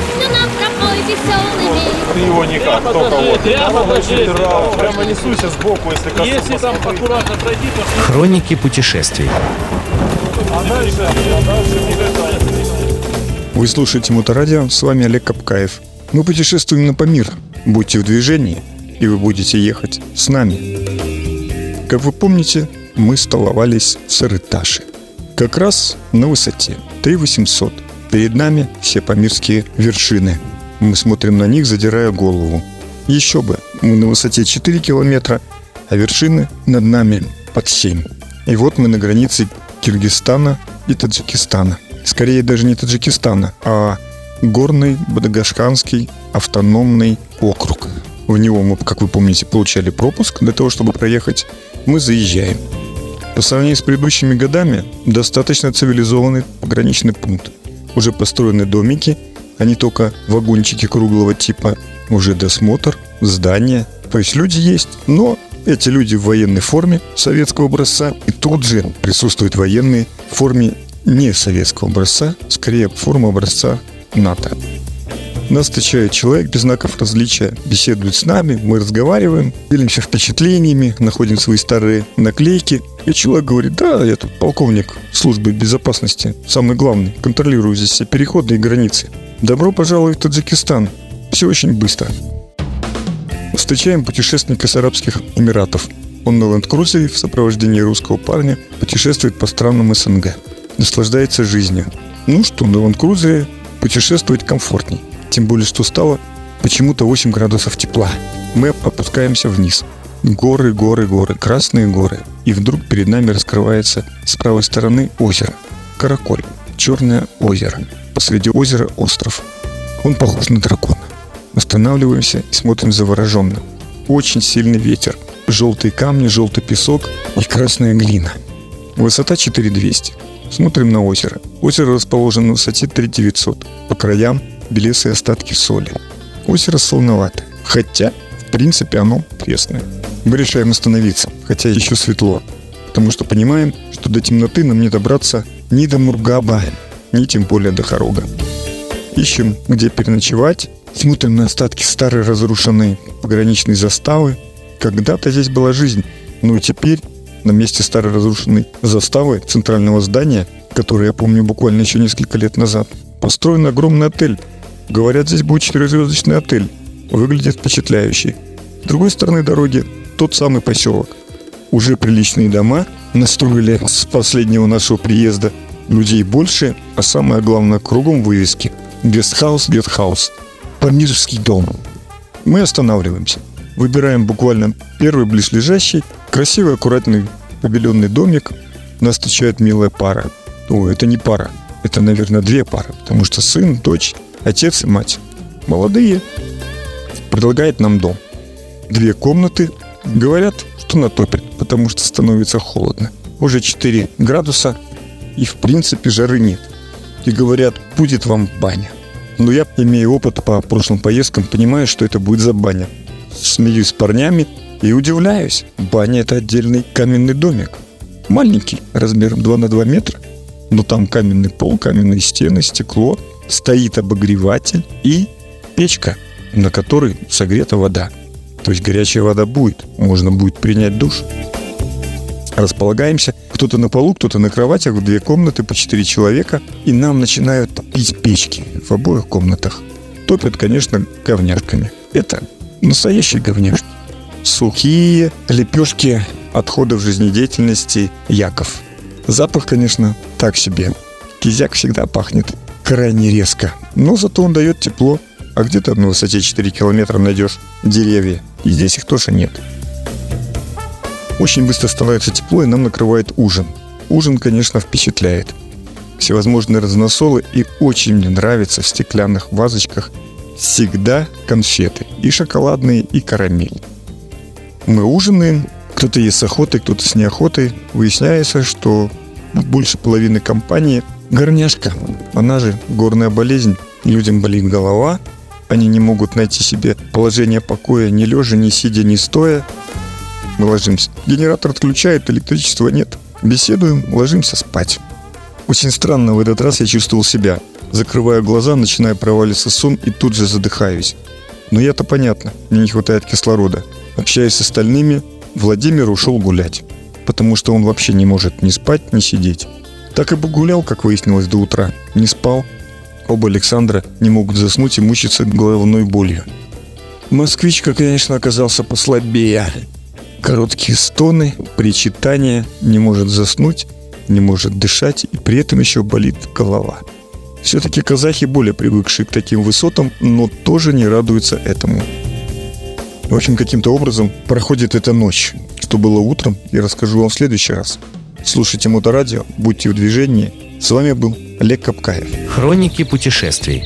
песню нам пропой веселыми. Ты его никак, только вот. прямо. Прямо, прямо несуйся сбоку, если коснусь. Если там аккуратно пройти, то Хроники путешествий. А дальше, а дальше. Вы слушаете Моторадио, с вами Олег Капкаев. Мы путешествуем на Памир. Будьте в движении, и вы будете ехать с нами. Как вы помните, мы столовались в Сарыташе. Как раз на высоте 3800. Перед нами все памирские вершины. Мы смотрим на них, задирая голову. Еще бы, мы на высоте 4 километра, а вершины над нами под 7. И вот мы на границе Киргизстана и Таджикистана. Скорее даже не Таджикистана, а горный Бадагашканский автономный округ. В него мы, как вы помните, получали пропуск для того, чтобы проехать. Мы заезжаем. По сравнению с предыдущими годами, достаточно цивилизованный пограничный пункт. Уже построены домики, а не только вагончики круглого типа. Уже досмотр, здания. То есть люди есть, но эти люди в военной форме советского образца. И тут же присутствуют военные в форме не советского образца, скорее форма образца НАТО. Нас встречает человек без знаков различия, беседует с нами, мы разговариваем, делимся впечатлениями, находим свои старые наклейки. И человек говорит, да, я тут полковник службы безопасности, самый главный, контролирую здесь все переходы и границы. Добро пожаловать в Таджикистан. Все очень быстро. Встречаем путешественника с Арабских Эмиратов. Он на ленд-крузере в сопровождении русского парня путешествует по странам СНГ. Наслаждается жизнью. Ну что, на ленд-крузере путешествовать комфортней. Тем более, что стало почему-то 8 градусов тепла. Мы опускаемся вниз. Горы, горы, горы, красные горы. И вдруг перед нами раскрывается с правой стороны озеро. Караколь. Черное озеро. Посреди озера остров. Он похож на дракона. Останавливаемся и смотрим завороженно. Очень сильный ветер. Желтые камни, желтый песок и красная глина. Высота 4200. Смотрим на озеро. Озеро расположено на высоте 3900. По краям белесые остатки соли. Озеро солоновато, хотя, в принципе, оно пресное. Мы решаем остановиться, хотя еще светло, потому что понимаем, что до темноты нам не добраться ни до Мургаба, ни тем более до Хорога. Ищем, где переночевать, смотрим на остатки старой разрушенной пограничной заставы. Когда-то здесь была жизнь, но теперь на месте старой разрушенной заставы центрального здания, которое я помню буквально еще несколько лет назад, построен огромный отель. Говорят, здесь будет четырехзвездочный отель. Выглядит впечатляюще. С другой стороны дороги тот самый поселок. Уже приличные дома настроили с последнего нашего приезда. Людей больше, а самое главное, кругом вывески. Гестхаус, гетхаус. Памирский дом. Мы останавливаемся. Выбираем буквально первый близлежащий, красивый, аккуратный побеленный домик. Нас встречает милая пара. О, это не пара, это, наверное, две пары, потому что сын, дочь, отец и мать. Молодые. Предлагает нам дом. Две комнаты. Говорят, что натопят, потому что становится холодно. Уже 4 градуса, и в принципе жары нет. И говорят, будет вам баня. Но я, имея опыт по прошлым поездкам, понимаю, что это будет за баня. Смеюсь с парнями и удивляюсь. Баня – это отдельный каменный домик. Маленький, размером 2 на 2 метра. Но там каменный пол, каменные стены, стекло. Стоит обогреватель и печка, на которой согрета вода. То есть горячая вода будет. Можно будет принять душ. Располагаемся. Кто-то на полу, кто-то на кроватях, в две комнаты по четыре человека. И нам начинают топить печки в обоих комнатах. Топят, конечно, говняшками. Это настоящие говняшки. Сухие лепешки отходов жизнедеятельности яков. Запах, конечно, так себе. Кизяк всегда пахнет крайне резко. Но зато он дает тепло. А где-то на высоте 4 километра найдешь деревья. И здесь их тоже нет. Очень быстро становится тепло, и нам накрывает ужин. Ужин, конечно, впечатляет. Всевозможные разносолы, и очень мне нравится в стеклянных вазочках всегда конфеты. И шоколадные, и карамель. Мы ужинаем, кто-то ест с охотой, кто-то с неохотой. Выясняется, что больше половины компании горняшка. Она же горная болезнь. Людям болит голова, они не могут найти себе положение покоя ни лежа, ни сидя, ни стоя. Мы ложимся. Генератор отключает, электричества нет. Беседуем, ложимся спать. Очень странно в этот раз я чувствовал себя. Закрываю глаза, начинаю проваливаться в сон и тут же задыхаюсь. Но я-то понятно, мне не хватает кислорода. Общаясь с остальными, Владимир ушел гулять. Потому что он вообще не может ни спать, ни сидеть. Так и погулял, как выяснилось, до утра. Не спал. Оба Александра не могут заснуть и мучиться головной болью. Москвичка, конечно, оказался послабее. Короткие стоны, причитания, не может заснуть, не может дышать и при этом еще болит голова. Все-таки казахи более привыкшие к таким высотам, но тоже не радуются этому. В общем, каким-то образом проходит эта ночь. Что было утром, я расскажу вам в следующий раз. Слушайте Моторадио, будьте в движении. С вами был Олег Капкаев. Хроники путешествий.